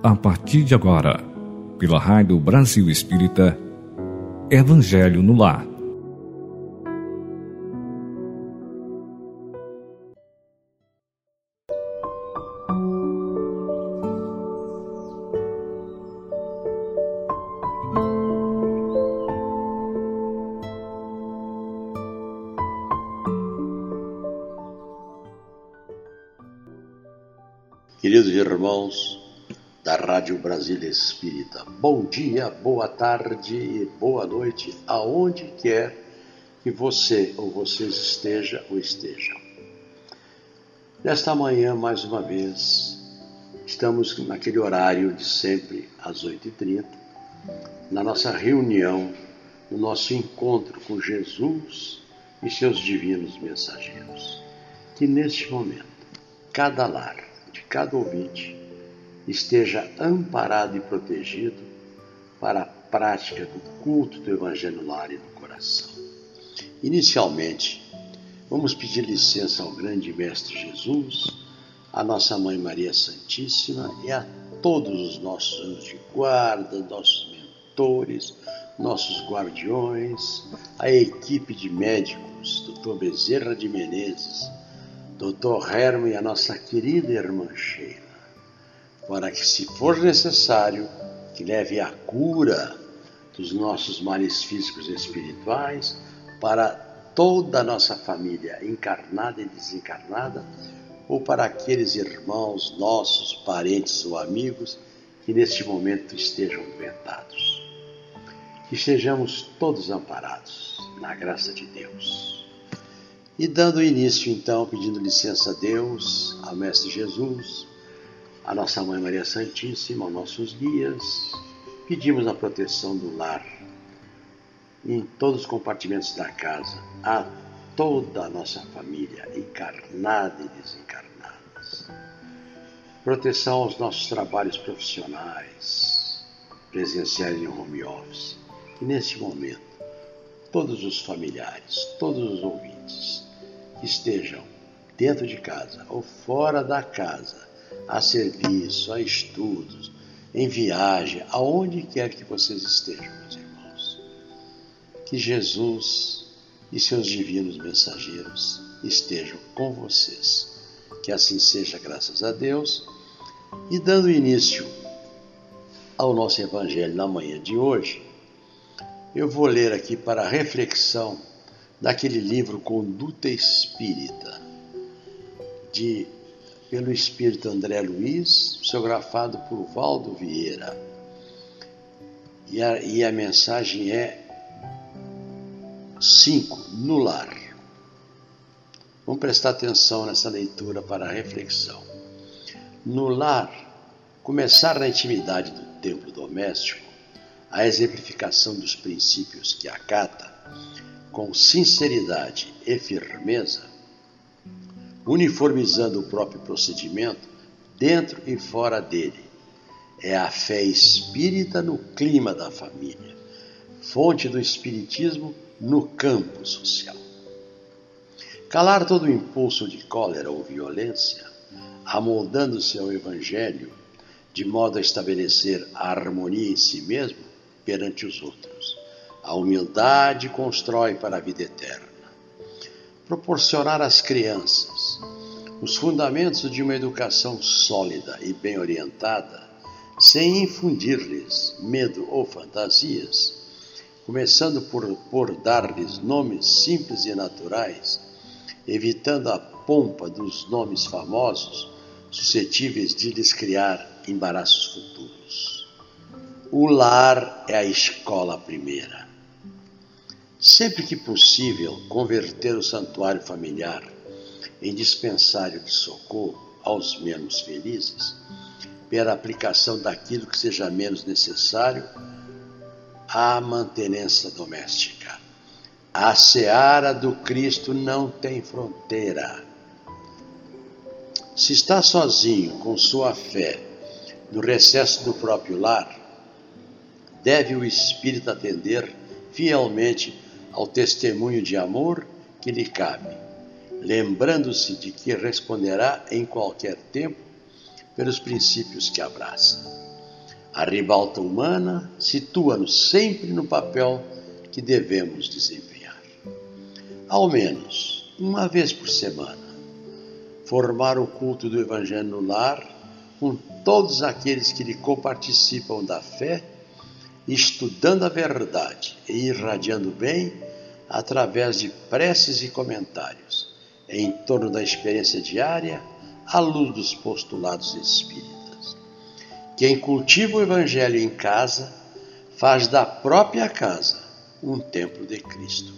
A partir de agora, pela Rádio Brasil Espírita, Evangelho no Lar. Bom dia, boa tarde e boa noite, aonde quer que você ou vocês esteja ou estejam. Nesta manhã, mais uma vez, estamos naquele horário de sempre, às 8h30, na nossa reunião, no nosso encontro com Jesus e seus divinos mensageiros. Que neste momento, cada lar, de cada ouvinte esteja amparado e protegido para a prática do culto do Evangelho lar e no coração. Inicialmente, vamos pedir licença ao grande Mestre Jesus, à nossa Mãe Maria Santíssima e a todos os nossos anjos de guarda, nossos mentores, nossos guardiões, a equipe de médicos, Dr. Bezerra de Menezes, Dr. Herman e a nossa querida irmã Sheila, para que, se for necessário, que leve a cura dos nossos males físicos e espirituais para toda a nossa família, encarnada e desencarnada, ou para aqueles irmãos nossos, parentes ou amigos que neste momento estejam doentados. Que estejamos todos amparados na graça de Deus. E dando início, então, pedindo licença a Deus, ao Mestre Jesus, à nossa Mãe Maria Santíssima, aos nossos guias, pedimos a proteção do lar, em todos os compartimentos da casa, a toda a nossa família, encarnada e desencarnada. Proteção aos nossos trabalhos profissionais, presenciais e home office. E neste momento, todos os familiares, todos os ouvintes, que estejam dentro de casa ou fora da casa, a serviço, a estudos, em viagem, aonde quer que vocês estejam, meus irmãos. Que Jesus e seus divinos mensageiros estejam com vocês. Que assim seja, graças a Deus. E dando início ao nosso Evangelho na manhã de hoje, eu vou ler aqui para a reflexão daquele livro Conduta Espírita, de, pelo espírito André Luiz, psicografado por Valdo Vieira. E a, e a mensagem é 5. No lar. Vamos prestar atenção nessa leitura para reflexão. No lar, começar na intimidade do templo doméstico, a exemplificação dos princípios que acata com sinceridade e firmeza, uniformizando o próprio procedimento dentro e fora dele. É a fé espírita no clima da família, fonte do espiritismo no campo social. Calar todo impulso de cólera ou violência, amoldando-se ao Evangelho, de modo a estabelecer a harmonia em si mesmo perante os outros a humildade constrói para a vida eterna. Proporcionar às crianças os fundamentos de uma educação sólida e bem orientada, sem infundir-lhes medo ou fantasias, começando por, por dar-lhes nomes simples e naturais, evitando a pompa dos nomes famosos suscetíveis de lhes criar embaraços futuros. O lar é a escola primeira. Sempre que possível, converter o santuário familiar em dispensário de socorro aos menos felizes, pela aplicação daquilo que seja menos necessário à mantenência doméstica. A seara do Cristo não tem fronteira. Se está sozinho com sua fé no recesso do próprio lar, deve o Espírito atender fielmente ao testemunho de amor que lhe cabe, lembrando-se de que responderá em qualquer tempo pelos princípios que abraça. A ribalta humana situa-nos sempre no papel que devemos desempenhar. Ao menos uma vez por semana, formar o culto do Evangelho no lar com todos aqueles que lhe coparticipam da fé, estudando a verdade e irradiando bem através de preces e comentários em torno da experiência diária à luz dos postulados espíritas. Quem cultiva o Evangelho em casa faz da própria casa um templo de Cristo.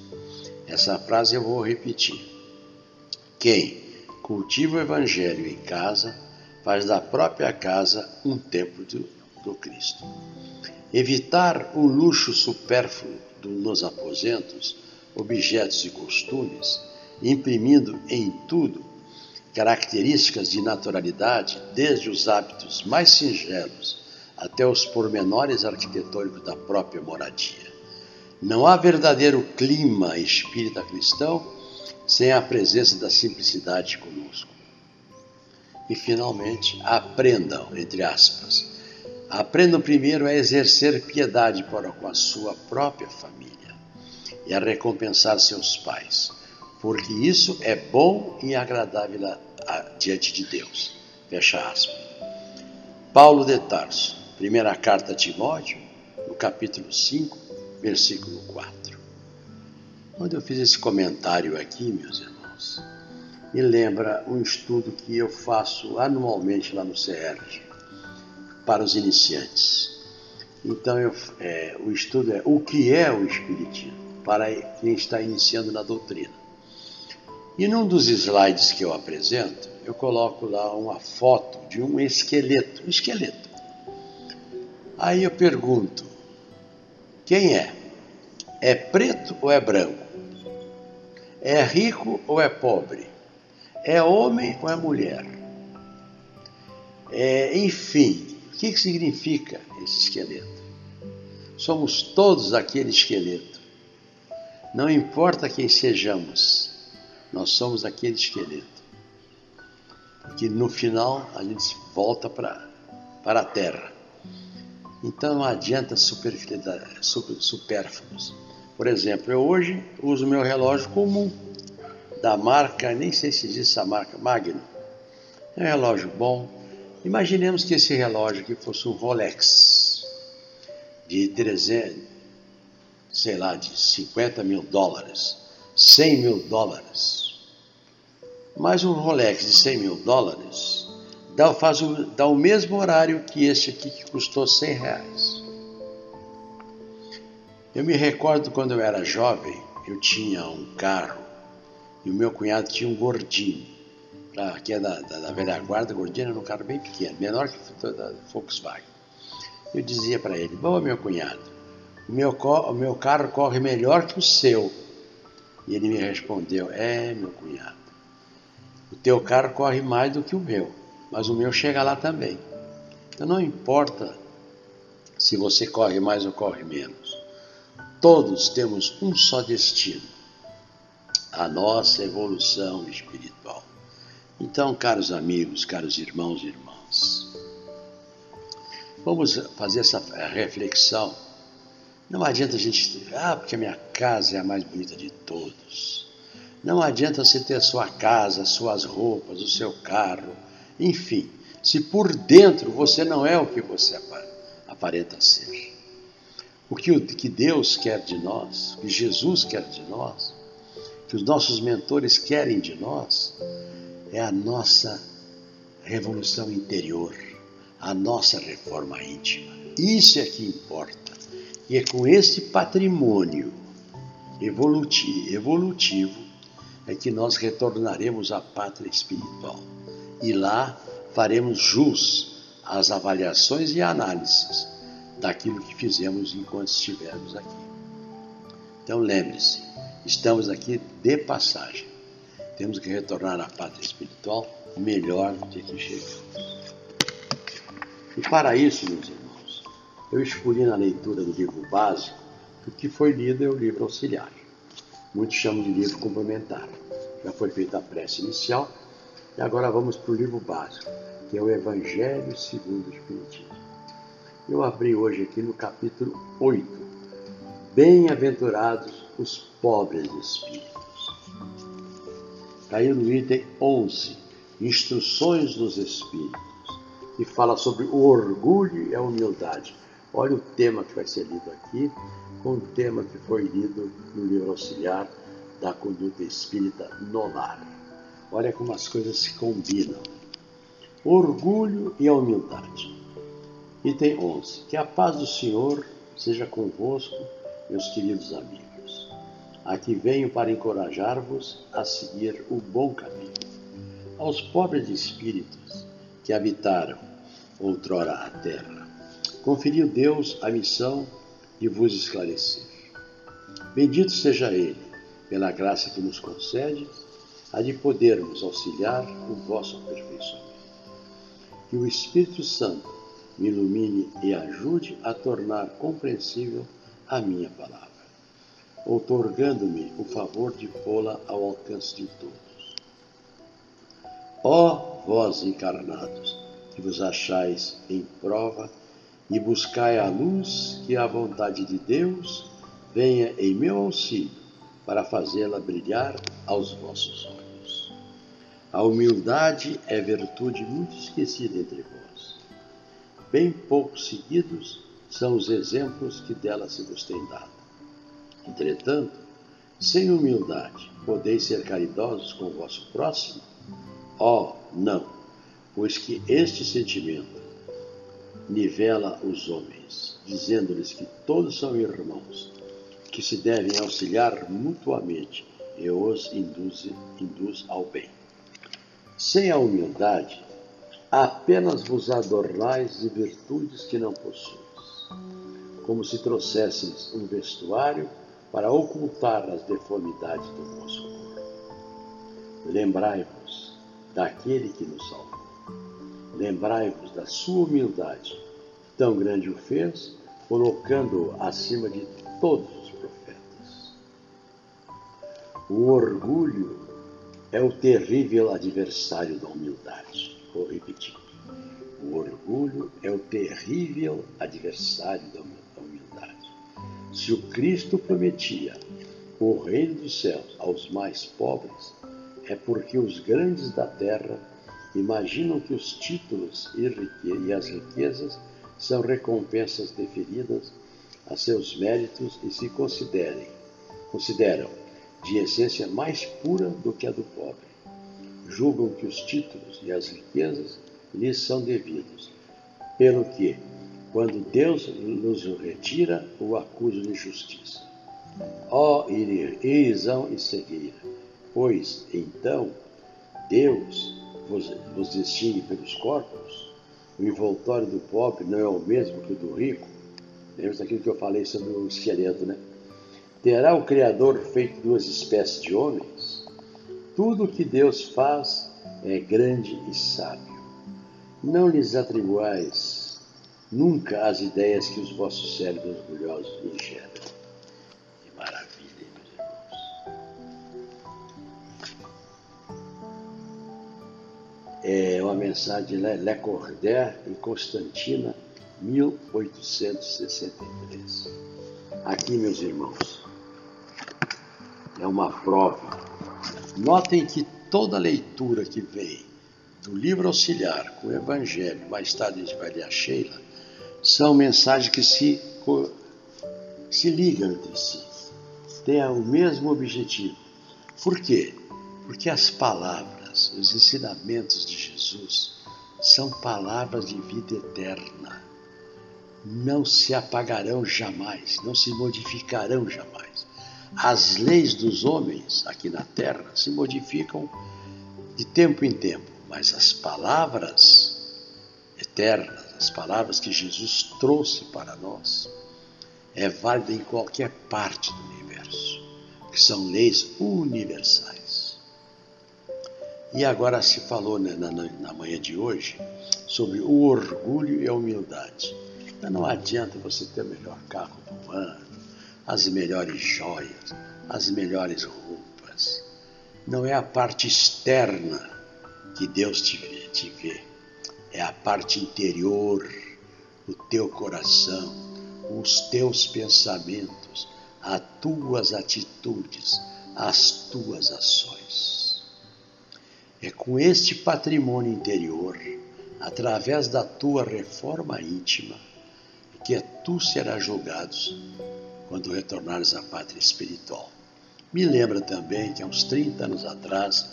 Essa frase eu vou repetir. Quem cultiva o Evangelho em casa faz da própria casa um templo do, do Cristo. Evitar o luxo supérfluo do, nos aposentos, objetos e costumes, imprimindo em tudo características de naturalidade, desde os hábitos mais singelos até os pormenores arquitetônicos da própria moradia. Não há verdadeiro clima espírita cristão sem a presença da simplicidade conosco. E finalmente, aprendam, entre aspas, aprendam primeiro a exercer piedade para com a sua própria família e a recompensar seus pais, porque isso é bom e agradável a, a, diante de Deus. Fecha aspas. Paulo de Tarso, primeira carta a Timóteo, no capítulo 5, versículo 4. Quando eu fiz esse comentário aqui, meus irmãos, me lembra um estudo que eu faço anualmente lá no CERJ para os iniciantes. Então, eu, é, o estudo é o que é o Espiritismo para quem está iniciando na doutrina. E num dos slides que eu apresento, eu coloco lá uma foto de um esqueleto, um esqueleto. Aí eu pergunto, quem é? É preto ou é branco? É rico ou é pobre? É homem ou é mulher? É, enfim, o que, que significa esse esqueleto? Somos todos aquele esqueleto. Não importa quem sejamos, nós somos aquele esqueleto. Que no final a gente volta para a terra. Então não adianta supérfluos. Por exemplo, eu hoje uso meu relógio comum, da marca, nem sei se existe essa marca, Magnum. É um relógio bom. Imaginemos que esse relógio aqui fosse um Rolex de 300, sei lá, de 50 mil dólares, 100 mil dólares. Mas um Rolex de 100 mil dólares dá, faz o, dá o mesmo horário que este aqui que custou 100 reais. Eu me recordo quando eu era jovem, eu tinha um carro e o meu cunhado tinha um gordinho, pra, que é da, da, da velha guarda, gordinho era um carro bem pequeno, menor que o da Volkswagen. Eu dizia para ele, bom meu cunhado, o meu, o meu carro corre melhor que o seu. E ele me respondeu, é meu cunhado, teu carro corre mais do que o meu mas o meu chega lá também. Então não importa se você corre mais ou corre menos. Todos temos um só destino: a nossa evolução espiritual. Então, caros amigos, caros irmãos e irmãs, vamos fazer essa reflexão. Não adianta a gente, ah, porque a minha casa é a mais bonita de todos. Não adianta você ter sua casa, suas roupas, o seu carro, enfim, se por dentro você não é o que você aparenta ser. O que, Deus quer de nós, o que Jesus quer de nós, que os nossos mentores querem de nós, é a nossa revolução interior, a nossa reforma íntima. Isso é que importa. E é com esse patrimônio evolutivo é que nós retornaremos à pátria espiritual e lá faremos jus às avaliações e análises daquilo que fizemos enquanto estivermos aqui. Então lembre-se, estamos aqui de passagem. Temos que retornar à pátria espiritual melhor do que chegamos. E para isso, meus irmãos, eu escolhi na leitura do livro básico o que foi lido é o livro auxiliar. Muitos chamam de livro complementar. Já foi feita a prece inicial e agora vamos para o livro básico, que é o Evangelho segundo o Espiritismo. Eu abri hoje aqui no capítulo 8. Bem-aventurados os pobres espíritos. Caiu no item 11, Instruções dos Espíritos, e fala sobre o orgulho e a humildade. Olha o tema que vai ser lido aqui, com o tema que foi lido no livro auxiliar da conduta espírita no lar. Olha como as coisas se combinam. Orgulho e a humildade. Item 11. Que a paz do Senhor seja convosco, meus queridos amigos. Aqui venho para encorajar-vos a seguir o bom caminho. Aos pobres espíritos que habitaram outrora a terra, conferiu Deus a missão de vos esclarecer. Bendito seja Ele, pela graça que nos concede, a de podermos auxiliar o vosso aperfeiçoamento. Que o Espírito Santo me ilumine e ajude a tornar compreensível a minha palavra, outorgando-me o favor de pô-la ao alcance de todos. Ó vós encarnados, que vos achais em prova e buscai a luz que a vontade de Deus venha em meu auxílio para fazê-la brilhar aos vossos olhos. A humildade é virtude muito esquecida entre vós. Bem pouco seguidos são os exemplos que dela se vos tem dado. Entretanto, sem humildade, podeis ser caridosos com o vosso próximo? Oh, não, pois que este sentimento nivela os homens, dizendo-lhes que todos são irmãos, que se devem auxiliar mutuamente e os induz, induz ao bem. Sem a humildade, apenas vos adornais de virtudes que não possuis, como se trouxesseis um vestuário para ocultar as deformidades do vosso corpo. Lembrai-vos daquele que nos salvou Lembrai-vos da sua humildade, tão grande o fez, colocando-o acima de todos. O orgulho é o terrível adversário da humildade. Vou repetir. O orgulho é o terrível adversário da humildade. Se o Cristo prometia o reino dos céus aos mais pobres, é porque os grandes da terra imaginam que os títulos e as riquezas são recompensas deferidas a seus méritos e se considerem, consideram de essência mais pura do que a do pobre. Julgam que os títulos e as riquezas lhes são devidos, pelo que, quando Deus nos retira, o acusam de justiça. Ó irisão e cegueira, pois então Deus vos, vos distingue pelos corpos, o envoltório do pobre não é o mesmo que o do rico. Lembra daquilo que eu falei sobre o esqueleto, né? Terá o Criador feito duas espécies de homens? Tudo o que Deus faz é grande e sábio. Não lhes atribuais nunca as ideias que os vossos cérebros orgulhosos enxergam. é uma mensagem de Le em Constantina, 1863. Aqui, meus irmãos, é uma prova. Notem que toda leitura que vem do livro auxiliar com o Evangelho, mais tarde a gente vai ler a Sheila, são mensagens que se, se ligam entre si, têm o mesmo objetivo. Por quê? Porque as palavras os ensinamentos de Jesus são palavras de vida eterna. Não se apagarão jamais, não se modificarão jamais. As leis dos homens aqui na terra se modificam de tempo em tempo, mas as palavras eternas, as palavras que Jesus trouxe para nós, é válida em qualquer parte do universo, que são leis universais. E agora se falou né, na, na manhã de hoje sobre o orgulho e a humildade. Mas não adianta você ter o melhor carro do ano, as melhores joias, as melhores roupas. Não é a parte externa que Deus te vê, te vê. é a parte interior, o teu coração, os teus pensamentos, as tuas atitudes, as tuas ações. É com este patrimônio interior, através da tua reforma íntima, que tu serás julgado quando retornares à pátria espiritual. Me lembra também que há uns 30 anos atrás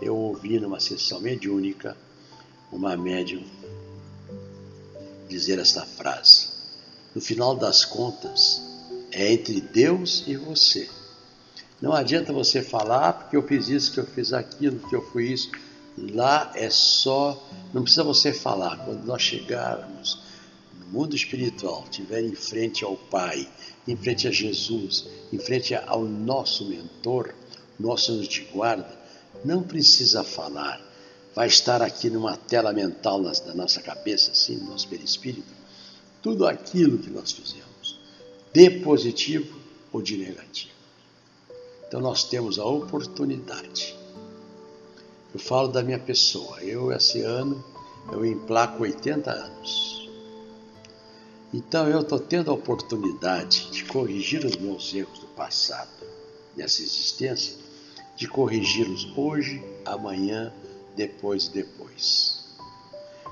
eu ouvi numa sessão mediúnica uma médium dizer esta frase: No final das contas, é entre Deus e você. Não adianta você falar, porque eu fiz isso, que eu fiz aquilo, que eu fui isso. Lá é só, não precisa você falar. Quando nós chegarmos mundo espiritual, estiver em frente ao Pai, em frente a Jesus, em frente ao nosso mentor, nosso anjo de guarda, não precisa falar. Vai estar aqui numa tela mental da nossa cabeça, assim, no nosso perispírito, tudo aquilo que nós fizemos, de positivo ou de negativo. Então nós temos a oportunidade. Eu falo da minha pessoa. Eu, esse ano, eu emplaco 80 anos. Então eu estou tendo a oportunidade de corrigir os meus erros do passado, nessa existência, de corrigi-los hoje, amanhã, depois e depois.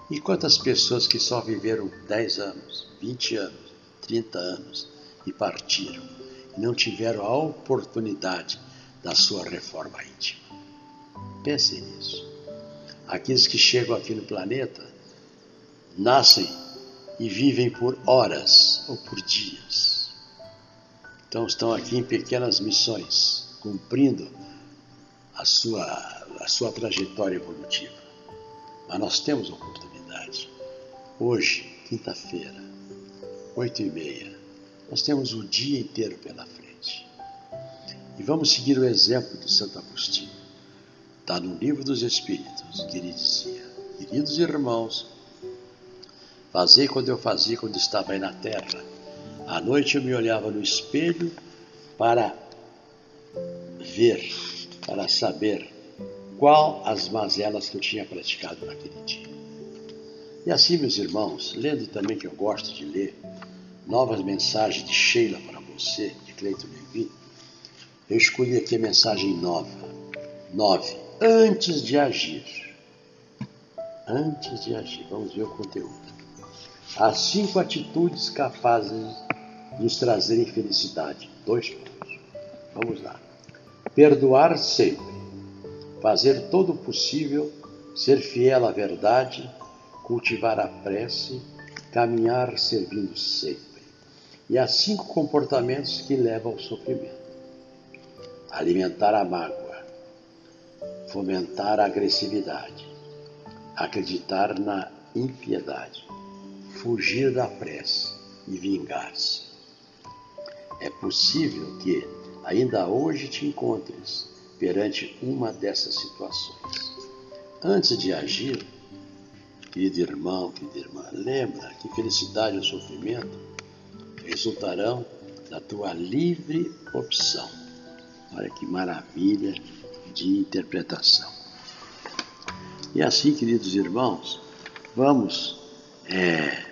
E quantas pessoas que só viveram 10 anos, 20 anos, 30 anos e partiram e não tiveram a oportunidade da sua reforma íntima? Pensem nisso. Aqueles que chegam aqui no planeta nascem e vivem por horas ou por dias. Então estão aqui em pequenas missões, cumprindo a sua, a sua trajetória evolutiva. Mas nós temos oportunidade. Hoje, quinta-feira, oito e meia, nós temos o dia inteiro pela frente. E vamos seguir o exemplo de Santo Agostinho. Está no livro dos Espíritos, que ele dizia: Queridos irmãos, fazei quando eu fazia quando estava aí na terra. À noite eu me olhava no espelho para ver para saber qual as mazelas que eu tinha praticado naquele dia. E assim, meus irmãos, lendo também que eu gosto de ler novas mensagens de Sheila para você, de Cleiton Levin, eu escolhi aqui a mensagem nova. Nove. Antes de agir. Antes de agir. Vamos ver o conteúdo. As cinco atitudes capazes de nos trazerem felicidade. Dois pontos. Vamos lá perdoar sempre, fazer todo o possível, ser fiel à verdade, cultivar a prece, caminhar servindo sempre. E há cinco comportamentos que levam ao sofrimento: alimentar a mágoa, fomentar a agressividade, acreditar na impiedade, fugir da prece e vingar-se. É possível que ainda hoje te encontres perante uma dessas situações. Antes de agir, querido irmão, querida irmã, lembra que felicidade ou sofrimento resultarão da tua livre opção. Olha que maravilha de interpretação. E assim, queridos irmãos, vamos é,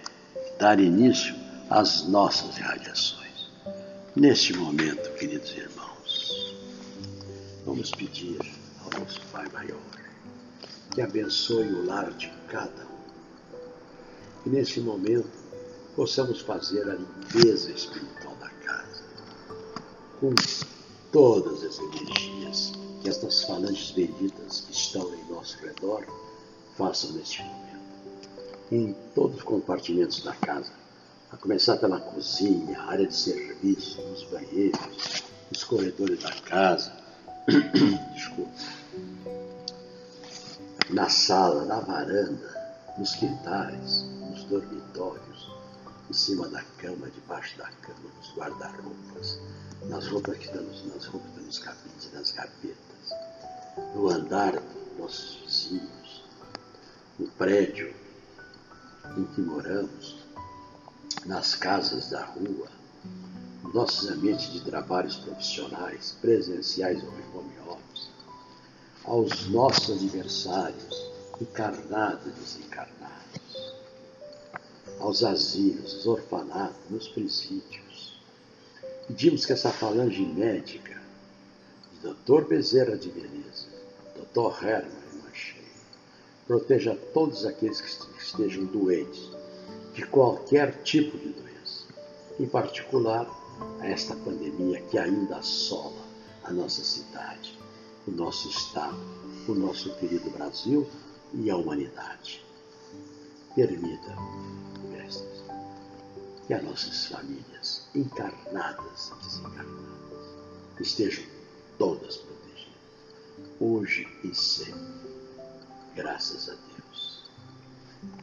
dar início às nossas radiações. Neste momento, queridos irmãos, vamos pedir ao nosso Pai Maior que abençoe o lar de cada um. Que neste momento possamos fazer a limpeza espiritual da casa com todas as energias que estas falanges benditas que estão em nosso redor façam neste momento. Em todos os compartimentos da casa, a começar pela cozinha, área de serviço, os banheiros, os corredores da casa, desculpa, na sala, na varanda, nos quintais, nos dormitórios, em cima da cama, debaixo da cama, nos guarda-roupas, nas roupas que estão nas roupas que cabines, nas gavetas, no andar dos nossos vizinhos, no prédio em que moramos, nas casas da rua, nossos ambientes de trabalhos profissionais, presenciais ou em home office, aos nossos aniversários, encarnados e desencarnados. aos asilos, aos orfanatos, nos presídios. Pedimos que essa falange médica, de Dr. Bezerra de Menezes, Dr. Herman proteja todos aqueles que estejam doentes de qualquer tipo de doença, em particular a esta pandemia que ainda assola a nossa cidade, o nosso estado, o nosso querido Brasil e a humanidade. Permita, mestres, que as nossas famílias, encarnadas e desencarnadas, estejam todas protegidas, hoje e sempre, graças a Deus.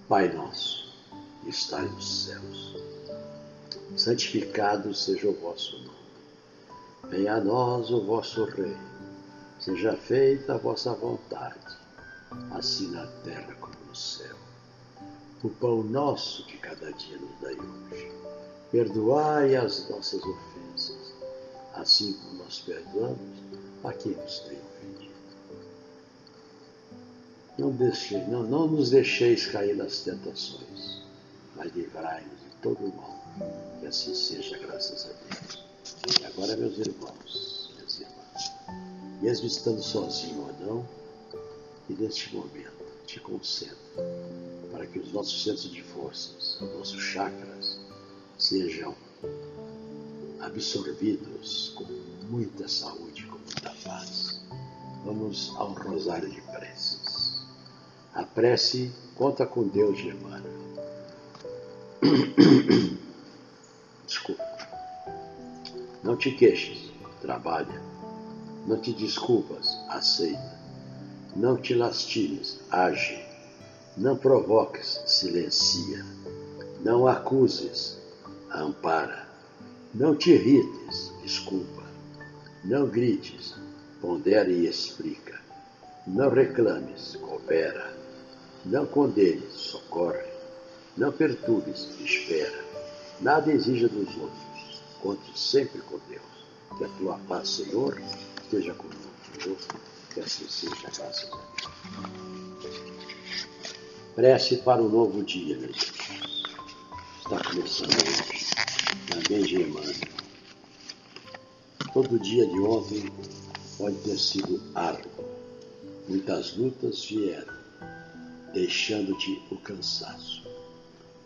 Pai nosso, que estais nos céus, santificado seja o vosso nome. Venha a nós o vosso reino, seja feita a vossa vontade, assim na terra como no céu. O pão nosso de cada dia nos dai hoje. Perdoai as nossas ofensas, assim como nós perdoamos a quem nos tem. Não, deixei, não, não nos deixeis cair nas tentações, mas livrai-nos de todo o mal. Que assim seja, graças a Deus. E agora, meus irmãos, minhas irmãs, mesmo estando sozinho ou não, e neste momento te concentro para que os nossos centros de forças, os nossos chakras, sejam absorvidos com muita saúde, com muita paz. Vamos ao rosário de preces. A prece conta com Deus, irmã. Desculpa. Não te queixes, trabalha. Não te desculpas, aceita. Não te lastimes, age. Não provoques, silencia. Não acuses, ampara. Não te irrites, desculpa. Não grites, pondera e explica. Não reclames, coopera. Não condenes, socorre. Não perturbes, espera. Nada exija dos outros. Conte sempre com Deus. Que a tua paz, Senhor, esteja conosco. Que assim seja, graças a Deus. Prece para o novo dia, meus irmãos. Está começando hoje. Também de. Todo dia de ontem pode ter sido árduo. Muitas lutas vieram, deixando-te o cansaço.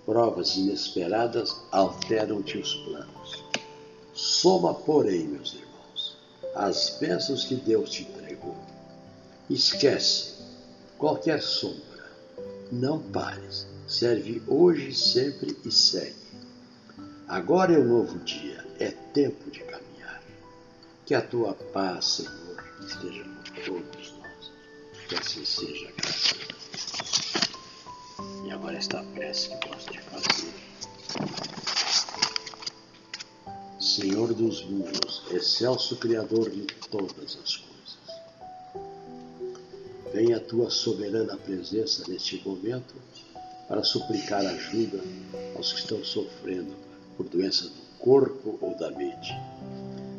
Provas inesperadas alteram-te os planos. Soma, porém, meus irmãos, as bênçãos que Deus te entregou. Esquece qualquer sombra. Não pares. Serve hoje, sempre e segue. Agora é um novo dia. É tempo de caminhar. Que a tua paz, Senhor, esteja com todos nós. Que assim seja, graças. E agora esta prece que gosto de fazer. Senhor dos mundos, excelso Criador de todas as coisas. Venha a tua soberana presença neste momento para suplicar ajuda aos que estão sofrendo por doença do corpo ou da mente.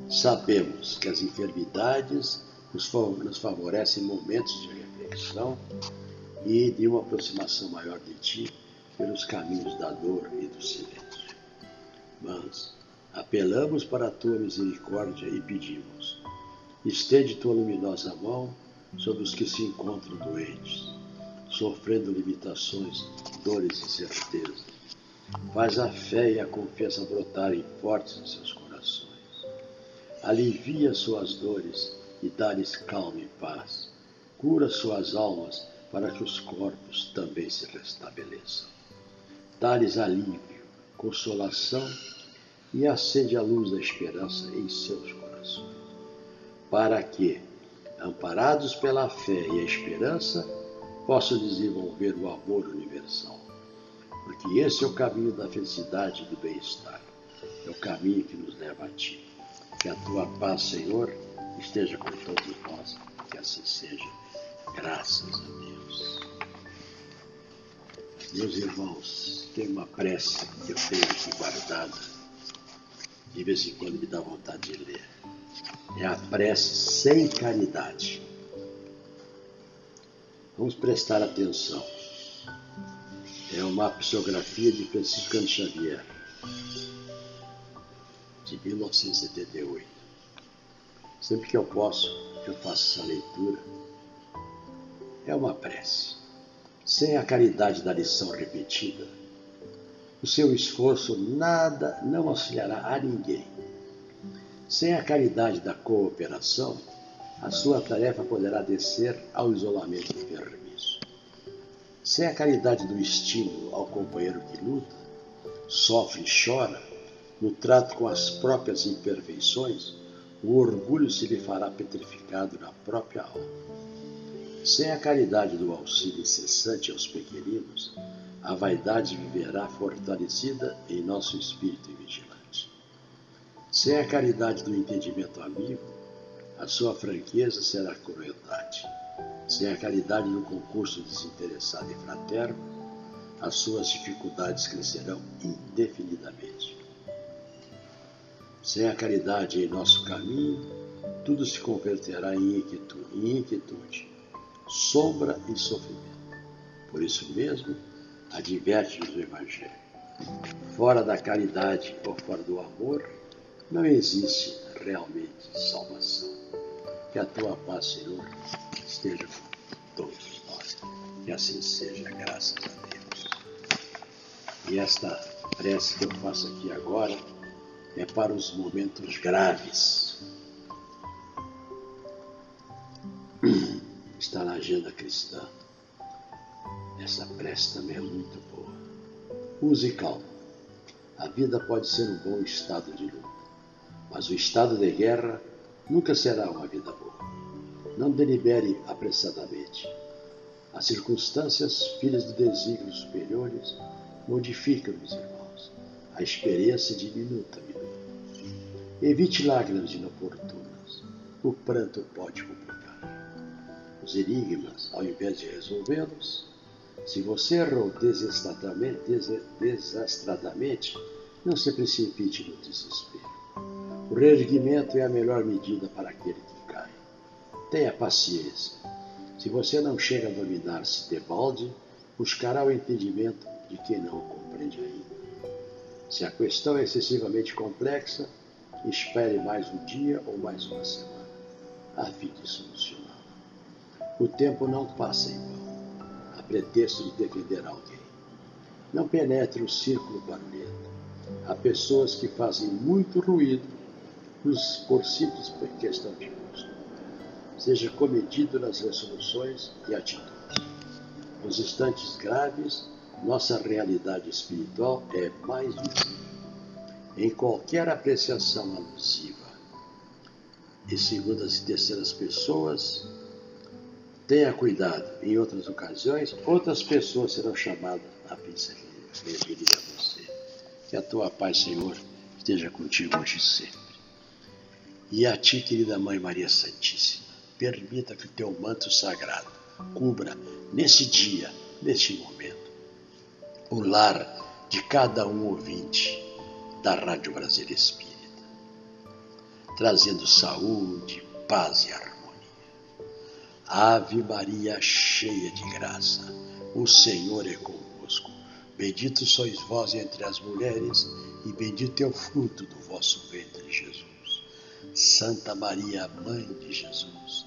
Sabemos que as enfermidades nos favorecem momentos de reflexão e de uma aproximação maior de ti pelos caminhos da dor e do silêncio. Mas apelamos para a tua misericórdia e pedimos: estende tua luminosa mão sobre os que se encontram doentes, sofrendo limitações, dores e incertezas. Faz a fé e a confiança brotarem fortes em seus corações. Alivia suas dores e dá-lhes calma e paz. Cura suas almas para que os corpos também se restabeleçam. Dá-lhes alívio, consolação e acende a luz da esperança em seus corações, para que, amparados pela fé e a esperança, possam desenvolver o amor universal. Porque esse é o caminho da felicidade e do bem-estar. É o caminho que nos leva a Ti. Que a Tua paz, Senhor, esteja com todos nós. Que assim seja. Graças a Deus. Meus irmãos, tem uma prece que eu tenho aqui guardada. De vez em quando me dá vontade de ler é a prece sem caridade. Vamos prestar atenção. É uma psicografia de Francisco Cândido Xavier, de 1978. Sempre que eu posso, eu faço essa leitura. É uma prece. Sem a caridade da lição repetida, o seu esforço nada não auxiliará a ninguém. Sem a caridade da cooperação, a sua tarefa poderá descer ao isolamento enfermiço. Sem a caridade do estímulo ao companheiro que luta, sofre e chora, no trato com as próprias imperfeições, o orgulho se lhe fará petrificado na própria alma. Sem a caridade do auxílio incessante aos pequeninos, a vaidade viverá fortalecida em nosso espírito vigilante. Sem a caridade do entendimento amigo, a sua franqueza será crueldade. Sem a caridade do concurso desinteressado e fraterno, as suas dificuldades crescerão indefinidamente. Sem a caridade em nosso caminho, tudo se converterá em inquietude, em inquietude sombra e sofrimento. Por isso mesmo, adverte-nos o Evangelho. Fora da caridade ou fora do amor, não existe realmente salvação. Que a tua paz, Senhor, esteja com todos nós. Que assim seja, graças a Deus. E esta prece que eu faço aqui agora é para os momentos graves. Está na agenda cristã. Essa prece também é muito boa. Use calma. A vida pode ser um bom estado de luta, mas o estado de guerra nunca será uma vida boa. Não delibere apressadamente. As circunstâncias, filhas do desígnio superiores, modificam, meus irmãos, a experiência de minuto. Evite lágrimas inoportunas. O pranto pode complicar. Os enigmas, ao invés de resolvê-los, se você errou desastradamente, não se precipite no desespero. O reerguimento é a melhor medida para aquele que cai. Tenha paciência. Se você não chega a dominar-se de balde, buscará o entendimento de quem não o compreende ainda. Se a questão é excessivamente complexa, espere mais um dia ou mais uma semana, a fim de solucioná-la. O tempo não passa em vão, a pretexto de defender alguém. Não penetre o círculo barulhento. Há pessoas que fazem muito ruído por simples questão de gosto. Seja comedido nas resoluções e atitudes. Nos instantes graves, nossa realidade espiritual é mais visível. Em qualquer apreciação alusiva e segundas e terceiras pessoas, tenha cuidado. Em outras ocasiões, outras pessoas serão chamadas a se referir a você. Que a tua paz, Senhor, esteja contigo hoje e sempre. E a ti, querida Mãe Maria Santíssima, permita que o teu manto sagrado cubra nesse dia, neste momento, o lar de cada um ouvinte da Rádio Brasília Espírita, trazendo saúde, paz e harmonia. Ave Maria, cheia de graça, o Senhor é convosco. Bendito sois vós entre as mulheres, e bendito é o fruto do vosso ventre, Jesus. Santa Maria, Mãe de Jesus,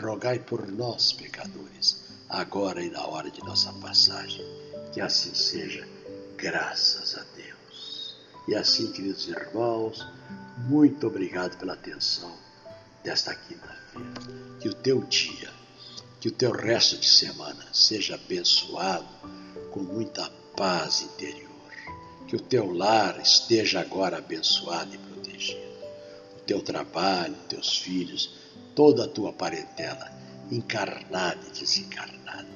rogai por nós, pecadores, agora e na hora de nossa passagem. Que assim seja, graças a Deus. E assim, queridos irmãos, muito obrigado pela atenção desta quinta-feira. Que o teu dia, que o teu resto de semana seja abençoado com muita paz interior. Que o teu lar esteja agora abençoado e protegido teu trabalho, teus filhos, toda a tua parentela, encarnada e desencarnada.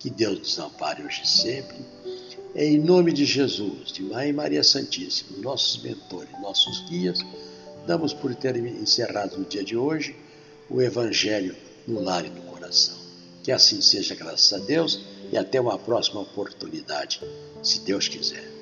Que Deus nos ampare hoje e sempre. Em nome de Jesus, de Mãe Maria Santíssima, nossos mentores, nossos guias, damos por ter encerrado no dia de hoje o Evangelho no lar e no coração. Que assim seja, graças a Deus, e até uma próxima oportunidade, se Deus quiser.